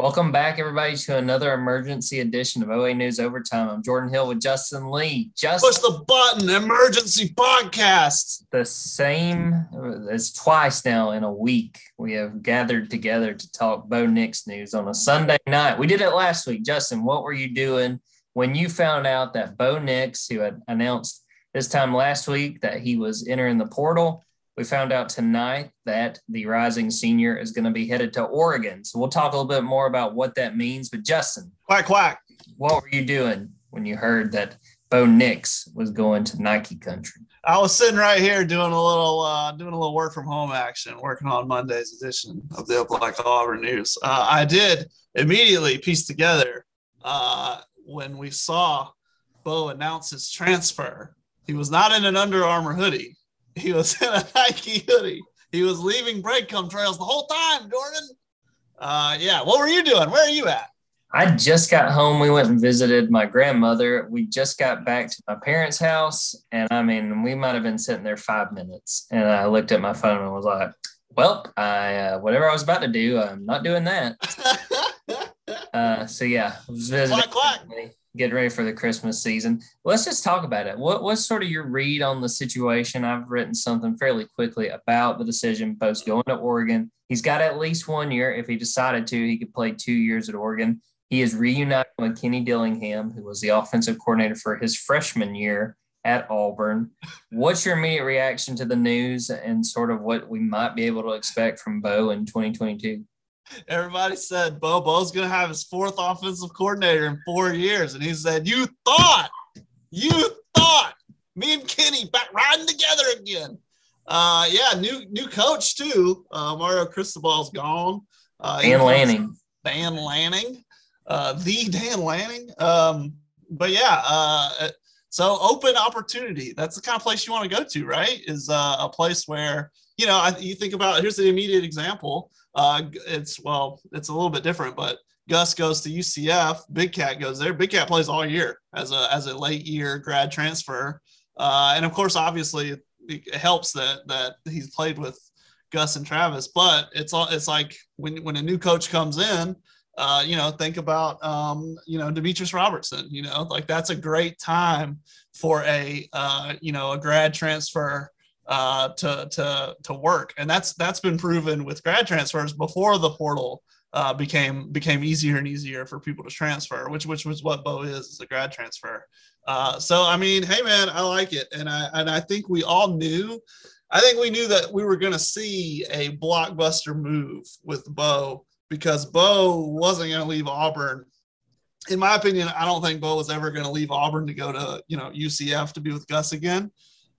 Welcome back, everybody, to another emergency edition of OA News Overtime. I'm Jordan Hill with Justin Lee. Just push the button, emergency podcast. The same as twice now in a week. We have gathered together to talk Bo Nix news on a Sunday night. We did it last week. Justin, what were you doing when you found out that Bo Nix, who had announced this time last week that he was entering the portal, we found out tonight that the rising senior is going to be headed to Oregon. So we'll talk a little bit more about what that means. But Justin, quack quack, what were you doing when you heard that Bo Nix was going to Nike country? I was sitting right here doing a little uh, doing a little work from home action, working on Monday's edition of the Opelika Auburn News. Uh, I did immediately piece together uh, when we saw Bo announce his transfer. He was not in an Under Armour hoodie. He was in a Nike hoodie. He was leaving breadcrumb trails the whole time, Jordan. Uh, yeah. What were you doing? Where are you at? I just got home. We went and visited my grandmother. We just got back to my parents' house. And I mean, we might have been sitting there five minutes. And I looked at my phone and was like, well, I, uh, whatever I was about to do, I'm not doing that. uh, so yeah, visiting. Quack, quack getting ready for the Christmas season. Let's just talk about it. What what's sort of your read on the situation? I've written something fairly quickly about the decision post going to Oregon. He's got at least one year. If he decided to, he could play two years at Oregon. He is reunited with Kenny Dillingham, who was the offensive coordinator for his freshman year at Auburn. What's your immediate reaction to the news and sort of what we might be able to expect from Bo in 2022? Everybody said Bobo's going to have his fourth offensive coordinator in four years. And he said, You thought, you thought me and Kenny back riding together again. Uh, yeah, new new coach too. Uh, Mario Cristobal's gone. Uh, Dan Lanning. Dan Lanning. Uh, the Dan Lanning. Um, but yeah, uh, so open opportunity. That's the kind of place you want to go to, right? Is uh, a place where you know I, you think about. Here's the immediate example. Uh, it's well, it's a little bit different, but Gus goes to UCF. Big Cat goes there. Big Cat plays all year as a as a late year grad transfer, uh, and of course, obviously, it helps that that he's played with Gus and Travis. But it's all it's like when when a new coach comes in. Uh, you know, think about um, you know Demetris Robertson. You know, like that's a great time for a uh, you know a grad transfer uh, to to to work, and that's that's been proven with grad transfers before the portal uh, became became easier and easier for people to transfer, which which was what Bo is, is a grad transfer. Uh, so I mean, hey man, I like it, and I and I think we all knew. I think we knew that we were going to see a blockbuster move with Bo because Bo wasn't going to leave Auburn. In my opinion, I don't think Bo was ever going to leave Auburn to go to you know UCF to be with Gus again.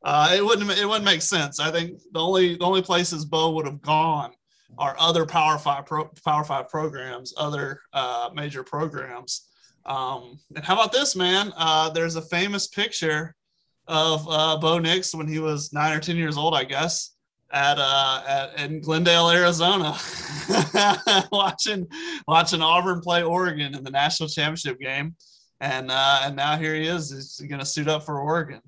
Uh, it wouldn't it wouldn't make sense. I think the only the only places Bo would have gone are other Power Five pro, Power Five programs, other uh, major programs. Um, and how about this, man? Uh, there's a famous picture of uh, Bo Nix when he was nine or ten years old, I guess, at uh, at in Glendale, Arizona, watching watching Auburn play Oregon in the national championship game, and uh, and now here he is. He's going to suit up for Oregon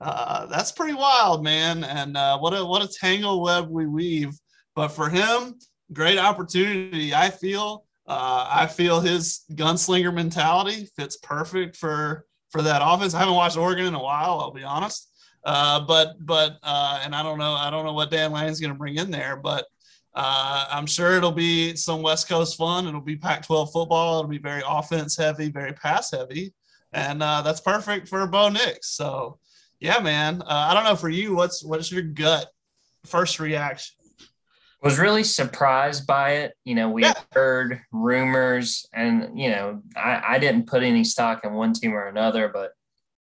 uh, that's pretty wild, man. And uh, what a what a tangle web we weave. But for him, great opportunity. I feel uh, I feel his gunslinger mentality fits perfect for for that offense. I haven't watched Oregon in a while. I'll be honest. Uh, but but uh, and I don't know I don't know what Dan Lane's going to bring in there, but I'm sure it'll be some West Coast fun. It'll be Pac-12 football. It'll be very offense heavy, very pass heavy, and that's perfect for Bo Nix. So yeah, man. Uh, I don't know for you, what's what's your gut first reaction? Was really surprised by it. You know, we yeah. heard rumors, and you know, I, I didn't put any stock in one team or another, but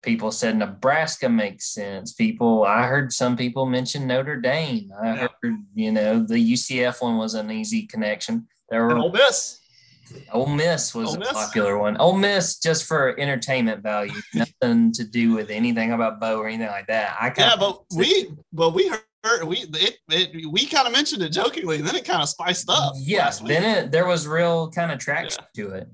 people said Nebraska makes sense. People, I heard some people mention Notre Dame. I yeah. heard, you know, the UCF one was an easy connection. There were Ole Miss. Ole Miss was Ole Miss. a popular one. Ole Miss just for entertainment value, nothing to do with anything about Bo or anything like that. I yeah, but we but we heard we it, it we kind of mentioned it jokingly, and then it kind of spiced up. Yes, yeah, then it there was real kind of traction yeah. to it.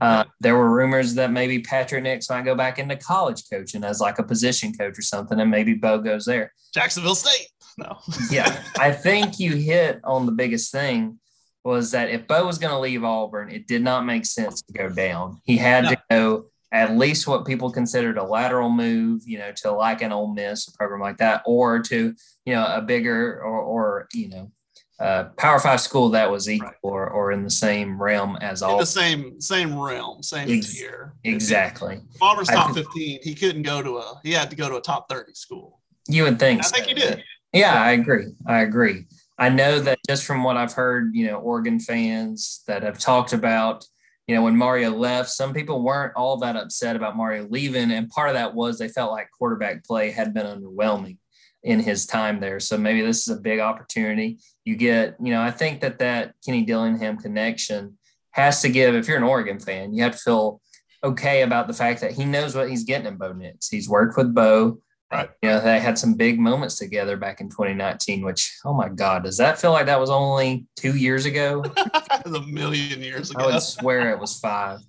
Uh, there were rumors that maybe Patrick Nix might go back into college coaching as like a position coach or something, and maybe Bo goes there. Jacksonville State. No. yeah, I think you hit on the biggest thing was that if Bo was going to leave Auburn, it did not make sense to go down. He had no. to go at least what people considered a lateral move, you know, to like an Ole Miss, a program like that, or to, you know, a bigger or, or you know, uh, Power Five school that was equal right. or, or in the same realm as all the same same realm, same Ex- tier. Exactly. If Auburn's top fifteen, he couldn't go to a. He had to go to a top thirty school. You would think. I so. think he did. Yeah, I agree. I agree. I know that just from what I've heard, you know, Oregon fans that have talked about, you know, when Mario left, some people weren't all that upset about Mario leaving, and part of that was they felt like quarterback play had been underwhelming in his time there. So maybe this is a big opportunity. You get, you know, I think that that Kenny Dillingham connection has to give, if you're an Oregon fan, you have to feel okay about the fact that he knows what he's getting in Bo Nix. He's worked with Bo. Right. You know, they had some big moments together back in 2019, which, oh my God, does that feel like that was only two years ago? a million years ago. I would swear it was five.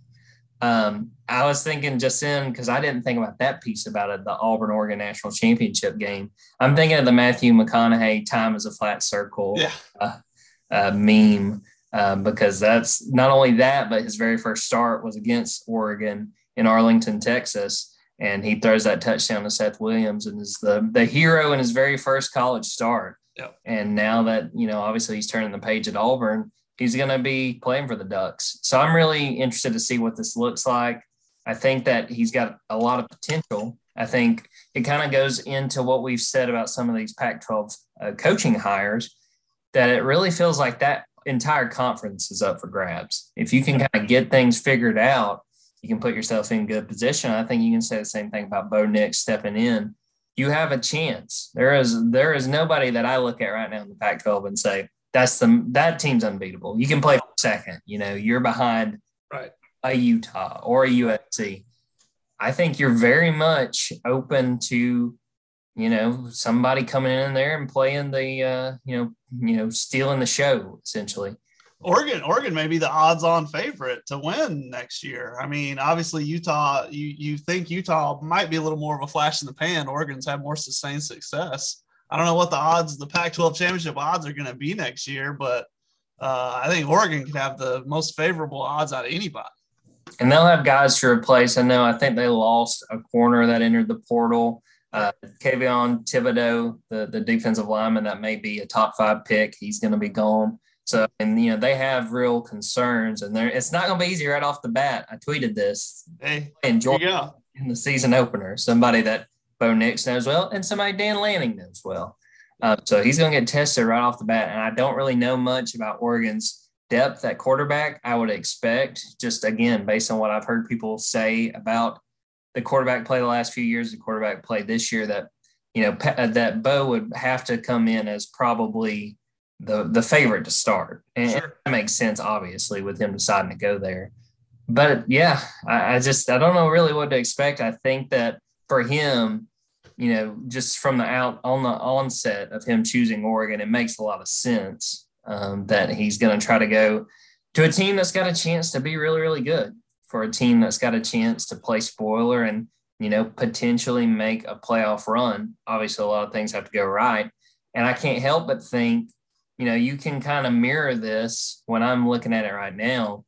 Um, I was thinking just in, because I didn't think about that piece about it, the Auburn Oregon National Championship game. I'm thinking of the Matthew McConaughey "Time is a Flat Circle" yeah. uh, uh, meme uh, because that's not only that, but his very first start was against Oregon in Arlington, Texas, and he throws that touchdown to Seth Williams and is the the hero in his very first college start. Yep. And now that you know, obviously he's turning the page at Auburn he's going to be playing for the Ducks. So I'm really interested to see what this looks like. I think that he's got a lot of potential. I think it kind of goes into what we've said about some of these Pac 12 uh, coaching hires that it really feels like that entire conference is up for grabs. If you can kind of get things figured out, you can put yourself in good position. I think you can say the same thing about Bo Nix stepping in. You have a chance. There is there is nobody that I look at right now in the Pac-12 and say, that's the that team's unbeatable. You can play for second. You know, you're behind right. a Utah or a USC. I think you're very much open to, you know, somebody coming in there and playing the, uh, you know, you know, stealing the show essentially. Oregon, Oregon may be the odds-on favorite to win next year. I mean, obviously Utah. You you think Utah might be a little more of a flash in the pan. Oregon's had more sustained success. I don't know what the odds, the Pac-12 championship odds are going to be next year, but uh, I think Oregon could have the most favorable odds out of anybody. And they'll have guys to replace. I know. I think they lost a corner that entered the portal. Uh, Kayvon Thibodeaux, the the defensive lineman that may be a top five pick, he's going to be gone. So, and you know, they have real concerns, and they it's not going to be easy right off the bat. I tweeted this. Hey, in Georgia in the season opener, somebody that Bo Nix knows well, and somebody Dan Lanning knows well. Uh, so he's going to get tested right off the bat. And I don't really know much about Oregon's depth at quarterback. I would expect, just again, based on what I've heard people say about the quarterback play the last few years, the quarterback play this year, that you know uh, that Bo would have to come in as probably the the favorite to start, and sure. that makes sense, obviously, with him deciding to go there. But yeah, I, I just I don't know really what to expect. I think that for him, you know, just from the out on the onset of him choosing Oregon, it makes a lot of sense um, that he's going to try to go to a team that's got a chance to be really, really good for a team that's got a chance to play spoiler and, you know, potentially make a playoff run. Obviously, a lot of things have to go right. And I can't help but think, you know, you can kind of mirror this when I'm looking at it right now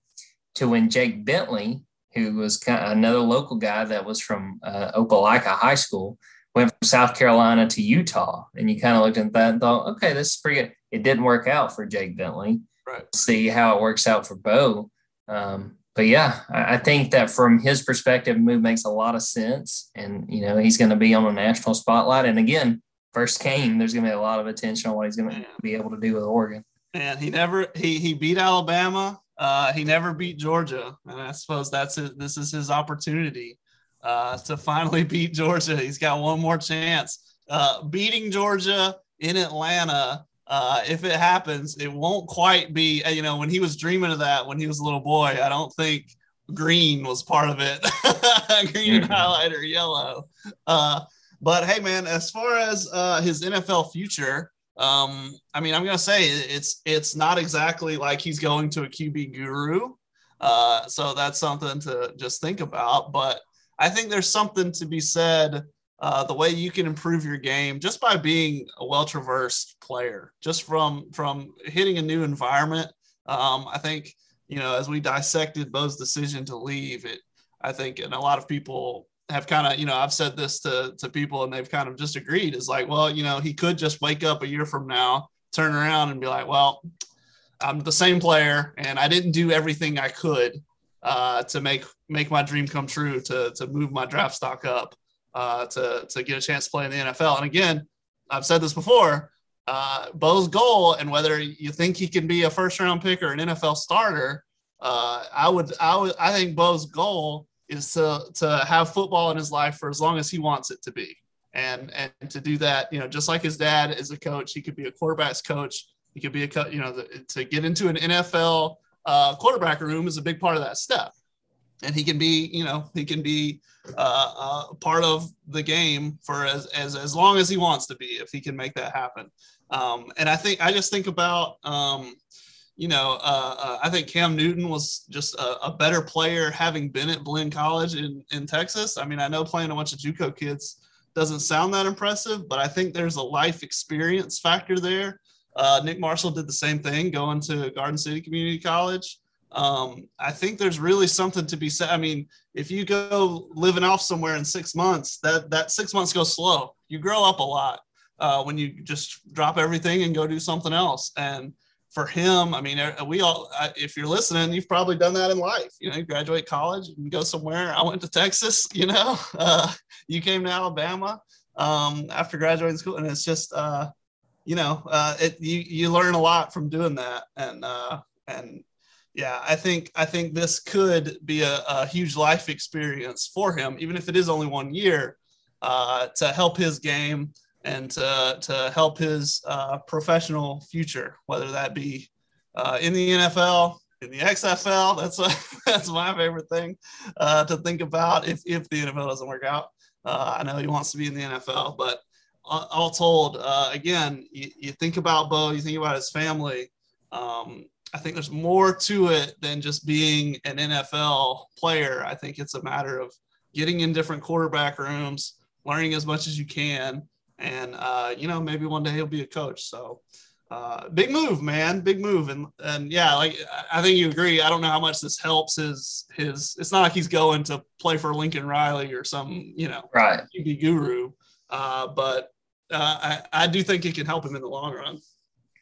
to when Jake Bentley, who was kind of another local guy that was from uh, Opelika High School, went from South Carolina to Utah, and you kind of looked at that and thought, okay, this is pretty good. It didn't work out for Jake Bentley. Right. See how it works out for Bo. Um, but yeah, I, I, think that from his perspective, move makes a lot of sense, and you know he's going to be on a national spotlight. And again, first game, there's going to be a lot of attention on what he's going to be able to do with Oregon. And he never he he beat Alabama. Uh, he never beat Georgia, and I suppose that's it. This is his opportunity uh, to finally beat Georgia. He's got one more chance. Uh, beating Georgia in Atlanta, uh, if it happens, it won't quite be, uh, you know, when he was dreaming of that when he was a little boy, I don't think green was part of it. green mm-hmm. highlighter yellow. Uh, but hey, man, as far as uh, his NFL future, um, I mean, I'm gonna say it's it's not exactly like he's going to a QB guru. Uh, so that's something to just think about. But I think there's something to be said uh, the way you can improve your game just by being a well traversed player, just from from hitting a new environment, Um, I think you know as we dissected Bo's decision to leave, it I think and a lot of people have kind of you know I've said this to to people and they've kind of just agreed is like well you know he could just wake up a year from now turn around and be like well I'm the same player and I didn't do everything I could uh, to make make my dream come true to to move my draft stock up uh, to to get a chance to play in the NFL and again I've said this before uh, Bo's goal and whether you think he can be a first round pick or an NFL starter uh, I would I would I think Bo's goal is to to have football in his life for as long as he wants it to be. And and to do that, you know, just like his dad is a coach, he could be a quarterback's coach. He could be a co- you know the, to get into an NFL uh, quarterback room is a big part of that step. And he can be, you know, he can be uh, uh, part of the game for as, as as long as he wants to be, if he can make that happen. Um, and I think I just think about um, you know, uh, uh, I think Cam Newton was just a, a, better player having been at Blinn College in, in Texas. I mean, I know playing a bunch of JUCO kids doesn't sound that impressive, but I think there's a life experience factor there. Uh, Nick Marshall did the same thing going to Garden City Community College. Um, I think there's really something to be said. I mean, if you go living off somewhere in six months, that that six months goes slow. You grow up a lot uh, when you just drop everything and go do something else. And for him, I mean, uh, we all, if you're listening, you've probably done that in life. You know, you graduate college and go somewhere. I went to Texas, you know, uh, you came to Alabama um, after graduating school. And it's just, uh, you know, uh, it, you, you learn a lot from doing that. And, uh, and yeah, I think, I think this could be a, a huge life experience for him, even if it is only one year uh, to help his game and to, to help his uh, professional future, whether that be uh, in the NFL, in the XFL. That's a, that's my favorite thing uh, to think about if, if the NFL doesn't work out. Uh, I know he wants to be in the NFL, but all told, uh, again, you, you, think about Bo, you think about his family. Um, I think there's more to it than just being an NFL player. I think it's a matter of getting in different quarterback rooms, learning as much as you can, and uh, you know maybe one day he'll be a coach. So uh, big move, man, big move, and and yeah, like I think you agree. I don't know how much this helps his his. It's not like he's going to play for Lincoln Riley or some you know right QB guru, uh, but uh, I I do think it can help him in the long run.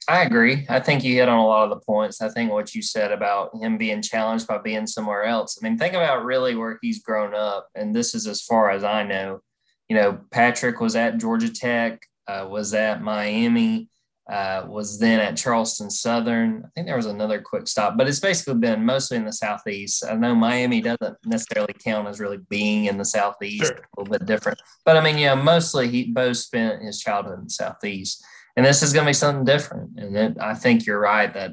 I agree. I think you hit on a lot of the points. I think what you said about him being challenged by being somewhere else. I mean, think about really where he's grown up, and this is as far as I know you know, Patrick was at Georgia Tech, uh, was at Miami, uh, was then at Charleston Southern. I think there was another quick stop, but it's basically been mostly in the Southeast. I know Miami doesn't necessarily count as really being in the Southeast, sure. a little bit different. But I mean, yeah, mostly he both spent his childhood in the Southeast. And this is going to be something different. And it, I think you're right that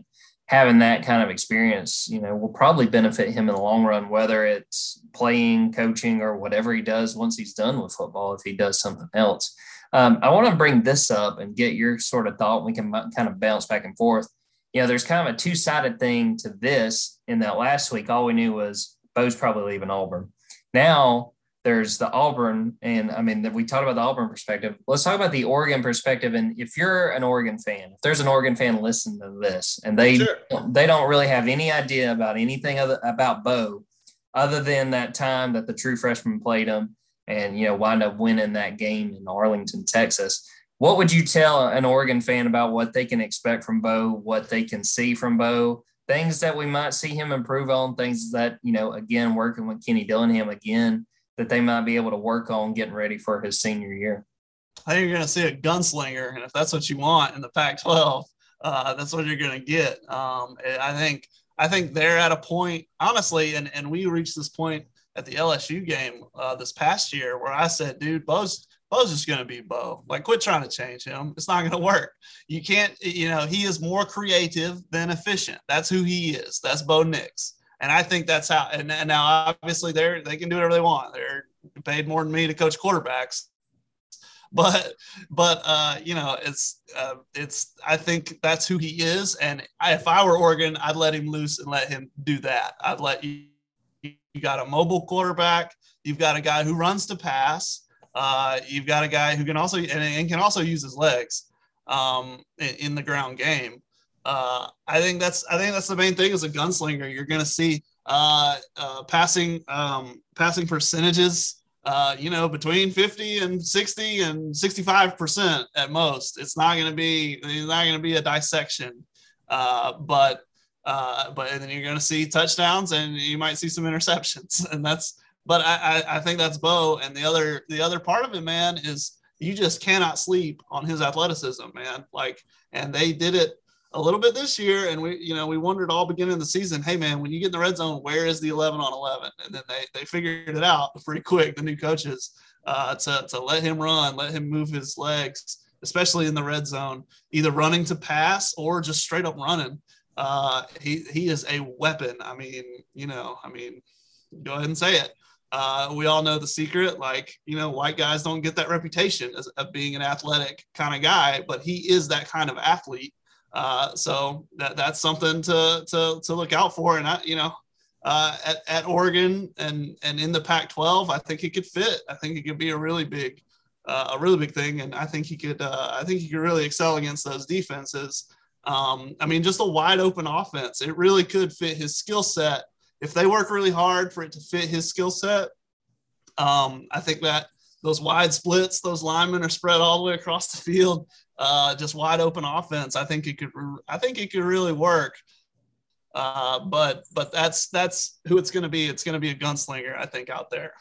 having that kind of experience, you know, will probably benefit him in the long run, whether it's playing, coaching, or whatever he does once he's done with football, if he does something else. Um, I want to bring this up and get your sort of thought. We can kind of bounce back and forth. You know, there's kind of a two sided thing to this in that last week, all we knew was Bo's probably leaving Auburn. Now, there's the Auburn, and I mean, we talked about the Auburn perspective. Let's talk about the Oregon perspective. And if you're an Oregon fan, if there's an Oregon fan listening to this, and they sure. they don't really have any idea about anything other, about Bo, other than that time that the true freshman played him, and you know, wind up winning that game in Arlington, Texas. What would you tell an Oregon fan about what they can expect from Bo, what they can see from Bo, things that we might see him improve on, things that you know, again, working with Kenny Dillingham again that they might be able to work on getting ready for his senior year. I think you're going to see a gunslinger, and if that's what you want in the Pac-12, uh, that's what you're going to get. Um, I think I think they're at a point, honestly, and and we reached this point at the LSU game uh, this past year where I said, dude, Bo's Bo's just going to be Bo. Like, quit trying to change him. It's not going to work. You can't, you know, he is more creative than efficient. That's who he is. That's Bo Nix. And I think that's how. And, and now, obviously, they're they can do whatever they want. They're paid more than me to coach quarterbacks, but but uh, you know, it's uh, it's. I think that's who he is. And I, if I were Oregon, I'd let him loose and let him do that. I'd let you. You got a mobile quarterback. You've got a guy who runs to pass. Uh, you've got a guy who can also and, and can also use his legs um, in, in, the ground game. Uh, I think that's I think that's the main thing as a gunslinger. You're going to see uh, uh, passing um, passing percentages. Uh, you know, between 50 and 60 and 65 percent at most. It's not going to be it's not going to be a dissection, uh, but uh, but and then you're going to see touchdowns and you might see some interceptions, and that's. But I, I I think that's Bo, and the other the other part of it, man, is you just cannot sleep on his athleticism, man. Like, and they did it a little bit this year, and we, you know, we wondered all beginning of the season, hey man, when you get in the red zone, where is the 11 on 11? And then they they figured it out pretty quick. The new coaches uh, to to let him run, let him move his legs, especially in the red zone, either running to pass or just straight up running. Uh, he he is a weapon. I mean, you know, I mean, go ahead and say it. Uh, we all know the secret. Like, you know, white guys don't get that reputation as, of being an athletic kind of guy, but he is that kind of athlete. Uh, so that that's something to to to look out for. And I, you know, uh, at, at Oregon and and in the Pac-12, I think he could fit. I think he could be a really big uh, a really big thing, and I think he could uh, I think he could really excel against those defenses. Um, I mean, just a wide open offense. It really could fit his skill set if they work really hard for it to fit his skill set. Um, I think that those wide splits, those linemen are spread all the way across the field uh, just wide open offense. I think it could. I think it could really work. Uh, but but that's that's who it's going to be. It's going to be a gunslinger, I think, out there.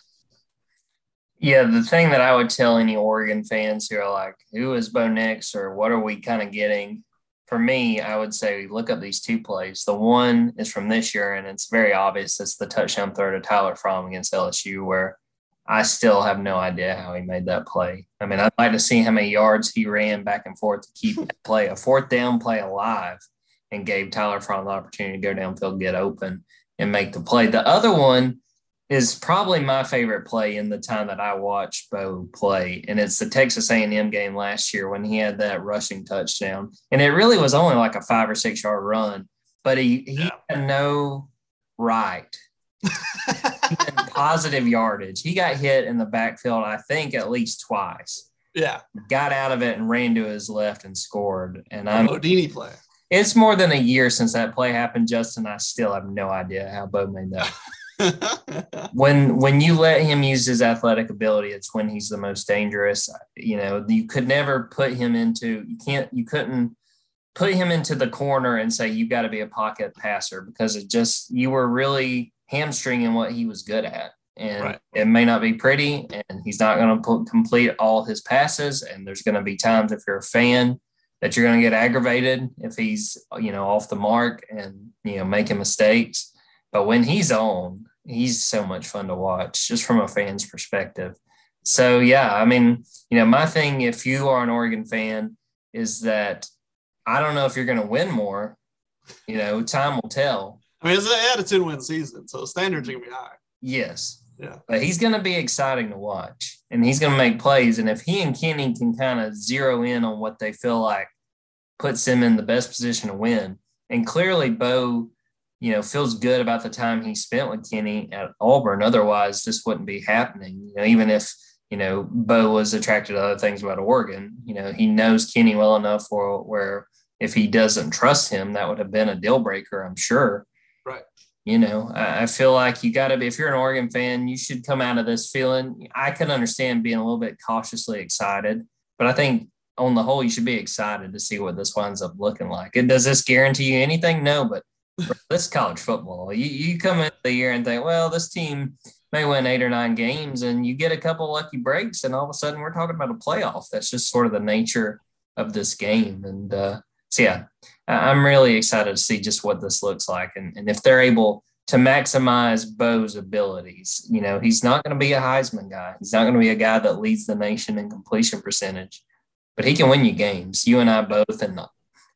Yeah, the thing that I would tell any Oregon fans who are like, "Who is Bo Nix?" or "What are we kind of getting?" For me, I would say look up these two plays. The one is from this year, and it's very obvious. It's the touchdown throw to Tyler Fromm against LSU, where I still have no idea how he made that play. I mean, I'd like to see how many yards he ran back and forth to keep that play, a fourth down play alive, and gave Tyler Fromm the opportunity to go downfield, get open, and make the play. The other one is probably my favorite play in the time that I watched Bo play, and it's the Texas A&M game last year when he had that rushing touchdown, and it really was only like a five or six yard run, but he he yeah. had no right positive yardage. He got hit in the backfield, I think, at least twice. Yeah. Got out of it and ran to his left and scored. And I'm Modini play. It's more than a year since that play happened, Justin. I still have no idea how Bo made that. when when you let him use his athletic ability, it's when he's the most dangerous. You know, you could never put him into you can't you couldn't put him into the corner and say you got to be a pocket passer because it just you were really hamstringing what he was good at. And right. it may not be pretty, and he's not going to complete all his passes. And there's going to be times if you're a fan that you're going to get aggravated if he's you know off the mark and you know making mistakes. But when he's on, he's so much fun to watch, just from a fan's perspective. So yeah, I mean, you know, my thing, if you are an Oregon fan, is that I don't know if you're going to win more. You know, time will tell. I mean, it's an had a 10 win season, so standards are gonna be high. Yes. Yeah. But he's gonna be exciting to watch and he's gonna make plays. And if he and Kenny can kind of zero in on what they feel like puts him in the best position to win. And clearly Bo, you know, feels good about the time he spent with Kenny at Auburn. Otherwise, this wouldn't be happening. You know, even if you know, Bo was attracted to other things about Oregon. You know, he knows Kenny well enough where, where if he doesn't trust him, that would have been a deal breaker, I'm sure. Right. You know, I feel like you got to be, if you're an Oregon fan, you should come out of this feeling. I can understand being a little bit cautiously excited, but I think on the whole, you should be excited to see what this winds up looking like. And does this guarantee you anything? No, but this college football, you, you come into the year and think, well, this team may win eight or nine games, and you get a couple lucky breaks, and all of a sudden we're talking about a playoff. That's just sort of the nature of this game. And uh, so, yeah, I'm really excited to see just what this looks like. And, and if they're able to maximize Bo's abilities, you know, he's not going to be a Heisman guy. He's not going to be a guy that leads the nation in completion percentage, but he can win you games. You and I both, and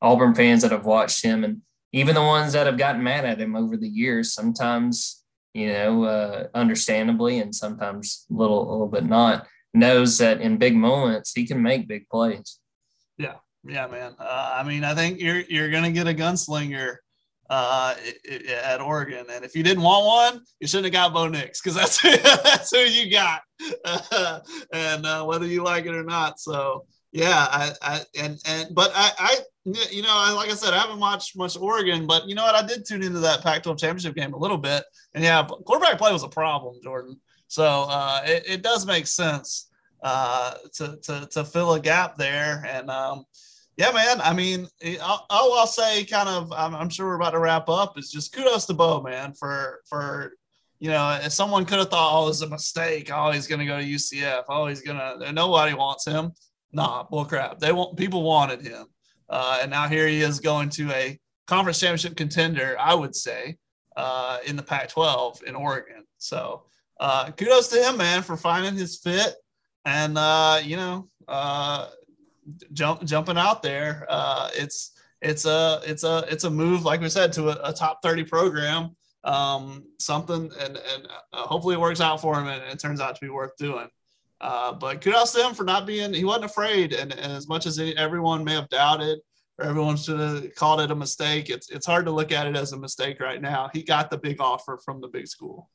Auburn fans that have watched him, and even the ones that have gotten mad at him over the years, sometimes, you know, uh, understandably, and sometimes a little, a little bit not, knows that in big moments, he can make big plays. Yeah. Yeah, man. Uh, I mean, I think you're you're gonna get a gunslinger uh, at Oregon, and if you didn't want one, you shouldn't have got Bo Nix because that's that's who you got, uh, and whether you like it or not. So yeah, I, I and and but I, I you know, like I said, I haven't watched much Oregon, but you know what? I did tune into that Pac-12 championship game a little bit, and yeah, quarterback play was a problem, Jordan. So uh, it, it does make sense uh, to, to to fill a gap there, and um, yeah, man. I mean, all, all I'll say, kind of, I'm, I'm, sure we're about to wrap up, is just kudos to Bo, man, for for you know, if someone could have thought, oh, it's a mistake, oh, he's gonna go to UCF, oh, he's gonna, nobody wants him. Nah, bull crap. They want people wanted him. Uh, and now here he is going to a conference championship contender, I would say, uh, in the Pac 12 in Oregon. So uh, kudos to him, man, for finding his fit and, uh, you know, uh, jump, jumping out there. Uh, it's, it's a it's a it's a move like we said to a, a top 30 program um, something and and hopefully it works out for him and it turns out to be worth doing uh, but kudos to him for not being, he wasn't afraid. And, and as much as everyone may have doubted or everyone should have called it a mistake, it's, it's hard to look at it as a mistake right now. He got the big offer from the big school.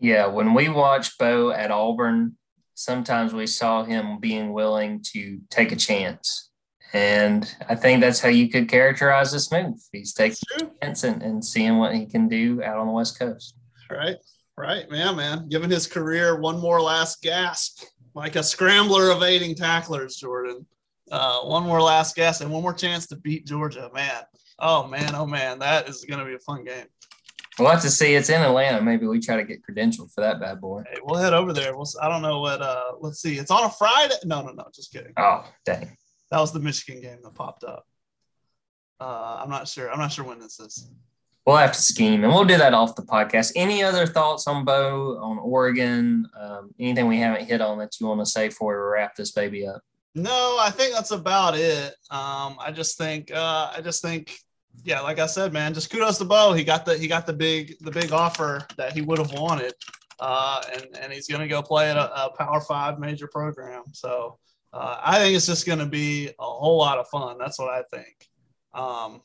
Yeah. When we watched Bo at Auburn, sometimes we saw him being willing to take a chance. And I think that's how you could characterize this move. He's taking a chance and, and seeing what he can do out on the West Coast. Right. Right, man, man. Giving his career one more last gasp, like a scrambler evading tacklers, Jordan. Uh, one more last gasp and one more chance to beat Georgia, man. Oh man, oh man, that is going to be a fun game. We'll have to see. It's in Atlanta. Maybe we try to get credentialed for that bad boy. Hey, we'll head over there. We'll. I don't know what. Uh, let's see. It's on a Friday. No, no, no. Just kidding. Oh, dang. That was the Michigan game that popped up. Uh, I'm not sure. I'm not sure when this is. We'll have to scheme, and we'll do that off the podcast. Any other thoughts on Bo, on Oregon? Um, anything we haven't hit on that you want to say before we wrap this baby up? No, I think that's about it. Um, I just think, uh, I just think, yeah, like I said, man, just kudos to Bo. He got the he got the big the big offer that he would have wanted, uh, and and he's gonna go play at a, a Power Five major program. So uh, I think it's just gonna be a whole lot of fun. That's what I think. Um,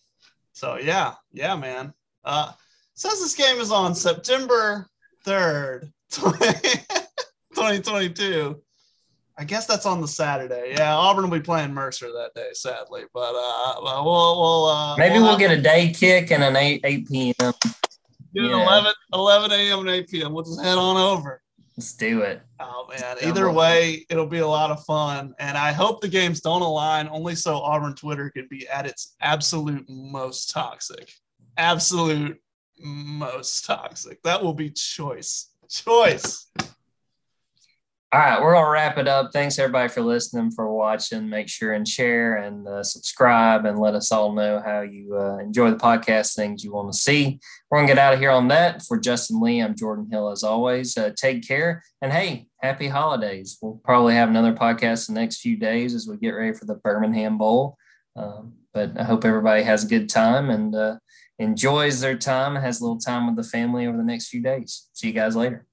so yeah, yeah, man. Uh, says this game is on September 3rd, 2022. I guess that's on the Saturday. Yeah, Auburn will be playing Mercer that day, sadly. But uh, we'll, we'll uh, maybe we'll, we'll get a day kick and an 8 8 p.m. Get an 11, 11 a.m. and 8 p.m. We'll just head on over. Let's do it. Oh man! Either way, it'll be a lot of fun, and I hope the games don't align only so Auburn Twitter can be at its absolute most toxic absolute most toxic. That will be choice. Choice. All right, we're gonna wrap it up. Thanks everybody for listening, for watching. Make sure and share and uh, subscribe, and let us all know how you uh, enjoy the podcast, things you want to see. We're gonna get out of here on that. For Justin Lee, I'm Jordan Hill. As always, uh, take care and hey, happy holidays. We'll probably have another podcast the next few days as we get ready for the Birmingham Bowl. Um, but I hope everybody has a good time and uh, enjoys their time, has a little time with the family over the next few days. See you guys later.